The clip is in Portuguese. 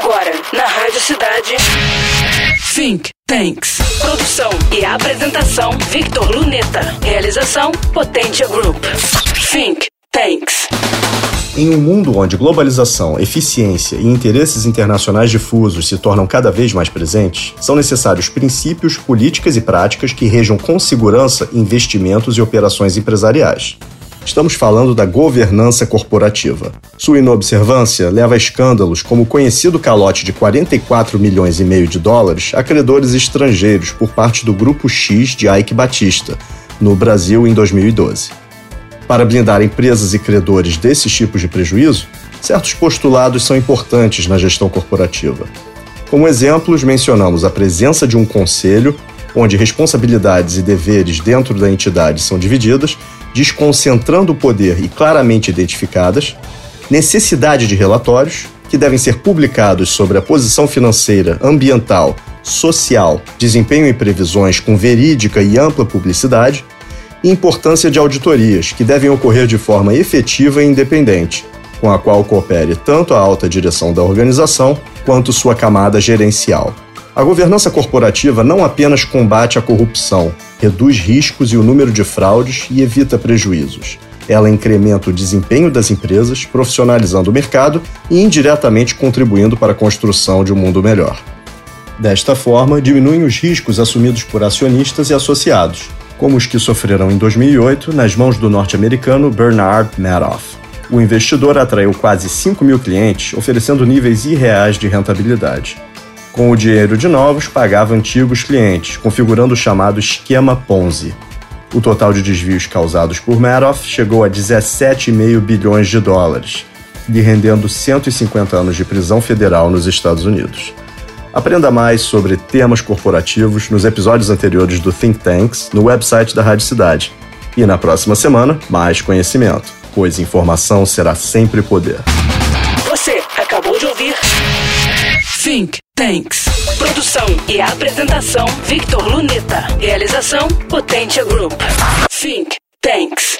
Agora, na Rádio Cidade. Think Tanks. Produção e apresentação: Victor Luneta. Realização: Potência Group. Think Tanks. Em um mundo onde globalização, eficiência e interesses internacionais difusos se tornam cada vez mais presentes, são necessários princípios, políticas e práticas que rejam com segurança investimentos e operações empresariais. Estamos falando da governança corporativa. Sua inobservância leva a escândalos como o conhecido calote de 44 milhões e meio de dólares a credores estrangeiros por parte do Grupo X de Ike Batista, no Brasil em 2012. Para blindar empresas e credores desses tipos de prejuízo, certos postulados são importantes na gestão corporativa. Como exemplos, mencionamos a presença de um conselho, onde responsabilidades e deveres dentro da entidade são divididas, desconcentrando o poder e claramente identificadas, necessidade de relatórios, que devem ser publicados sobre a posição financeira, ambiental, social, desempenho e previsões com verídica e ampla publicidade, e importância de auditorias, que devem ocorrer de forma efetiva e independente, com a qual coopere tanto a alta direção da organização quanto sua camada gerencial. A governança corporativa não apenas combate a corrupção, reduz riscos e o número de fraudes e evita prejuízos. Ela incrementa o desempenho das empresas, profissionalizando o mercado e indiretamente contribuindo para a construção de um mundo melhor. Desta forma, diminuem os riscos assumidos por acionistas e associados, como os que sofreram em 2008 nas mãos do norte-americano Bernard Madoff. O investidor atraiu quase 5 mil clientes, oferecendo níveis irreais de rentabilidade. Com o dinheiro de novos, pagava antigos clientes, configurando o chamado esquema Ponzi. O total de desvios causados por Madoff chegou a 17,5 bilhões de dólares, lhe rendendo 150 anos de prisão federal nos Estados Unidos. Aprenda mais sobre temas corporativos nos episódios anteriores do Think Tanks no website da Rádio Cidade. E na próxima semana, mais conhecimento, pois informação será sempre poder. Você acabou de ouvir Think Tanks. Produção e apresentação: Victor Luneta. Realização: Potência Group. Think Tanks.